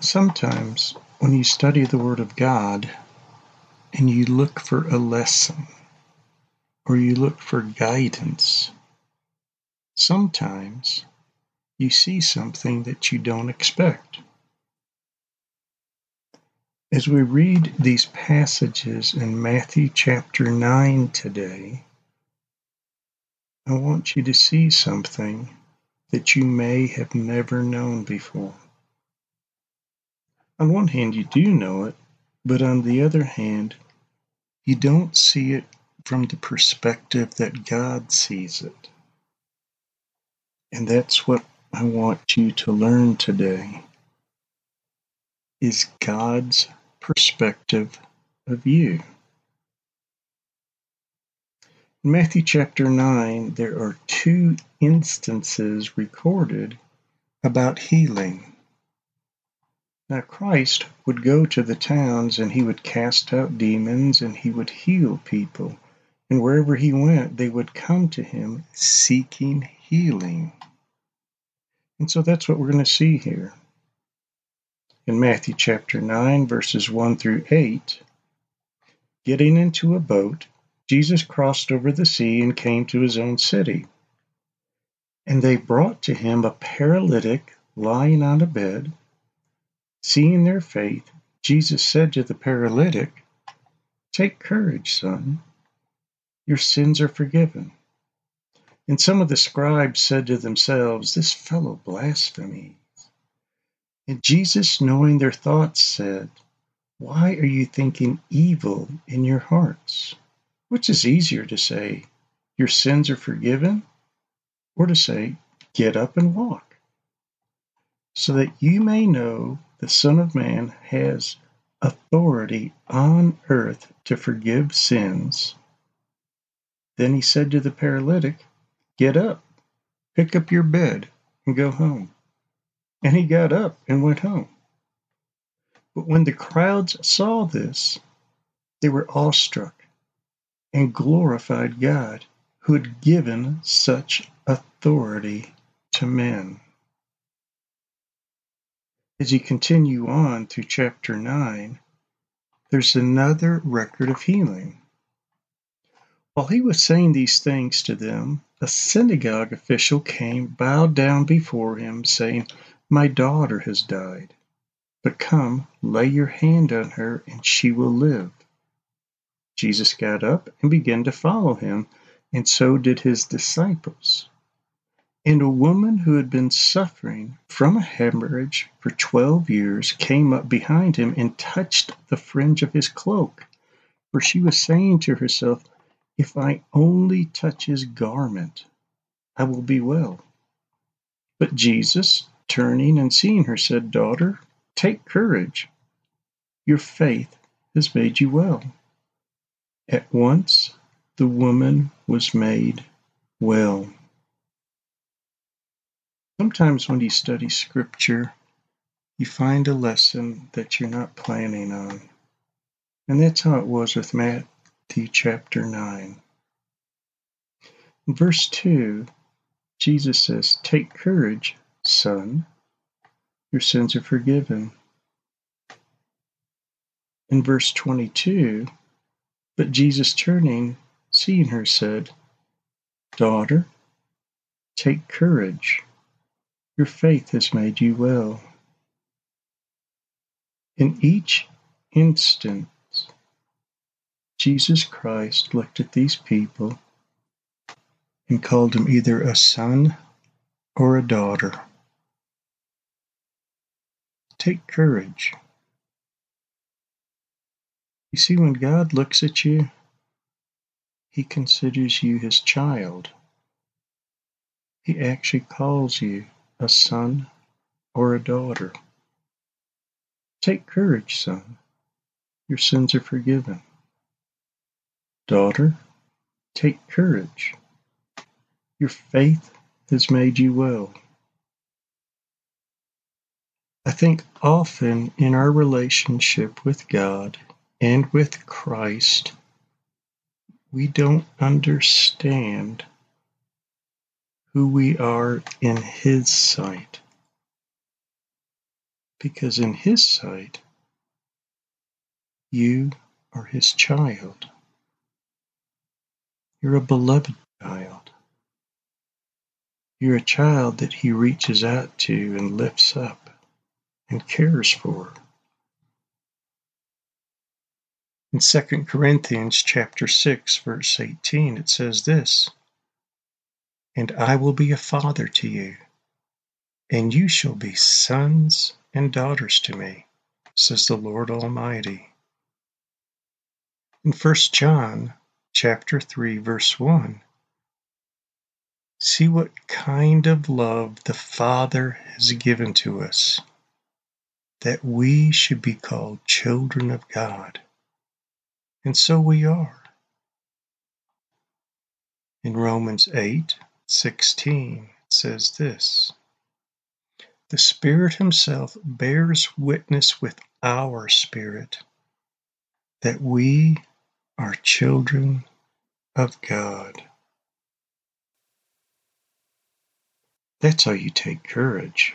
Sometimes, when you study the Word of God and you look for a lesson or you look for guidance, sometimes you see something that you don't expect. As we read these passages in Matthew chapter 9 today, I want you to see something that you may have never known before. On one hand, you do know it, but on the other hand, you don't see it from the perspective that God sees it. And that's what I want you to learn today is God's perspective of you. In Matthew chapter 9, there are two instances recorded about healing. Now, Christ would go to the towns and he would cast out demons and he would heal people. And wherever he went, they would come to him seeking healing. And so that's what we're going to see here. In Matthew chapter 9, verses 1 through 8, getting into a boat, Jesus crossed over the sea and came to his own city. And they brought to him a paralytic lying on a bed Seeing their faith, Jesus said to the paralytic, Take courage, son. Your sins are forgiven. And some of the scribes said to themselves, This fellow blasphemies. And Jesus, knowing their thoughts, said, Why are you thinking evil in your hearts? Which is easier to say, Your sins are forgiven, or to say, Get up and walk? So that you may know the Son of Man has authority on earth to forgive sins. Then he said to the paralytic, Get up, pick up your bed, and go home. And he got up and went home. But when the crowds saw this, they were awestruck and glorified God who had given such authority to men. As you continue on through chapter 9, there's another record of healing. While he was saying these things to them, a synagogue official came, bowed down before him, saying, My daughter has died, but come, lay your hand on her, and she will live. Jesus got up and began to follow him, and so did his disciples. And a woman who had been suffering from a hemorrhage for twelve years came up behind him and touched the fringe of his cloak. For she was saying to herself, If I only touch his garment, I will be well. But Jesus, turning and seeing her, said, Daughter, take courage. Your faith has made you well. At once the woman was made well. Sometimes when you study scripture, you find a lesson that you're not planning on. And that's how it was with Matthew chapter 9. In verse 2, Jesus says, Take courage, son, your sins are forgiven. In verse 22, but Jesus turning, seeing her, said, Daughter, take courage your faith has made you well. In each instance, Jesus Christ looked at these people and called them either a son or a daughter. Take courage. You see, when God looks at you, He considers you His child. He actually calls you a son or a daughter. Take courage, son. Your sins are forgiven. Daughter, take courage. Your faith has made you well. I think often in our relationship with God and with Christ, we don't understand who we are in His sight. because in His sight, you are His child. You're a beloved child. You're a child that He reaches out to and lifts up and cares for. In 2 Corinthians chapter 6 verse 18 it says this, and I will be a father to you, and you shall be sons and daughters to me, says the Lord Almighty. In 1 John chapter 3 verse 1, see what kind of love the Father has given to us that we should be called children of God. And so we are. In Romans 8, 16 says this The Spirit Himself bears witness with our spirit that we are children of God. That's how you take courage.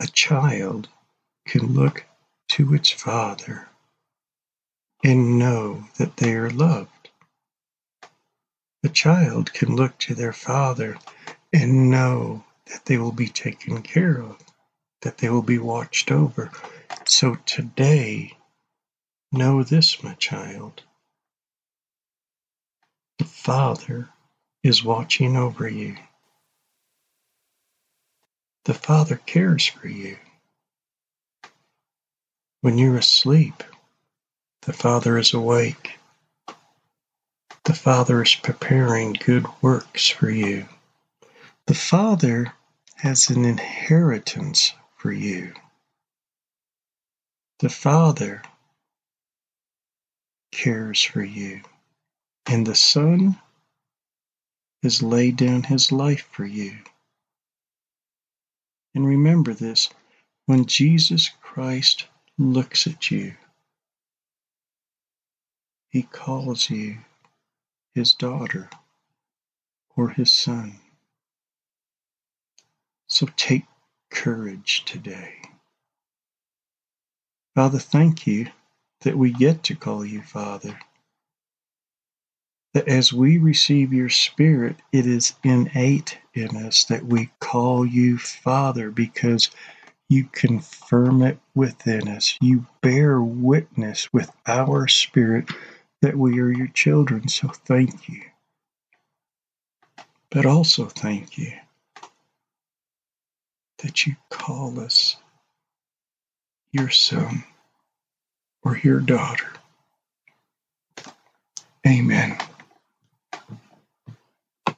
A child can look to its father and know that they are loved. A child can look to their father and know that they will be taken care of, that they will be watched over. So today, know this, my child. The Father is watching over you. The Father cares for you. When you're asleep, the Father is awake. The Father is preparing good works for you. The Father has an inheritance for you. The Father cares for you. And the Son has laid down his life for you. And remember this when Jesus Christ looks at you. He calls you his daughter or his son. So take courage today. Father, thank you that we get to call you Father. That as we receive your Spirit, it is innate in us that we call you Father because you confirm it within us. You bear witness with our spirit that we are your children. So thank you. But also thank you that you call us your son or your daughter. Amen.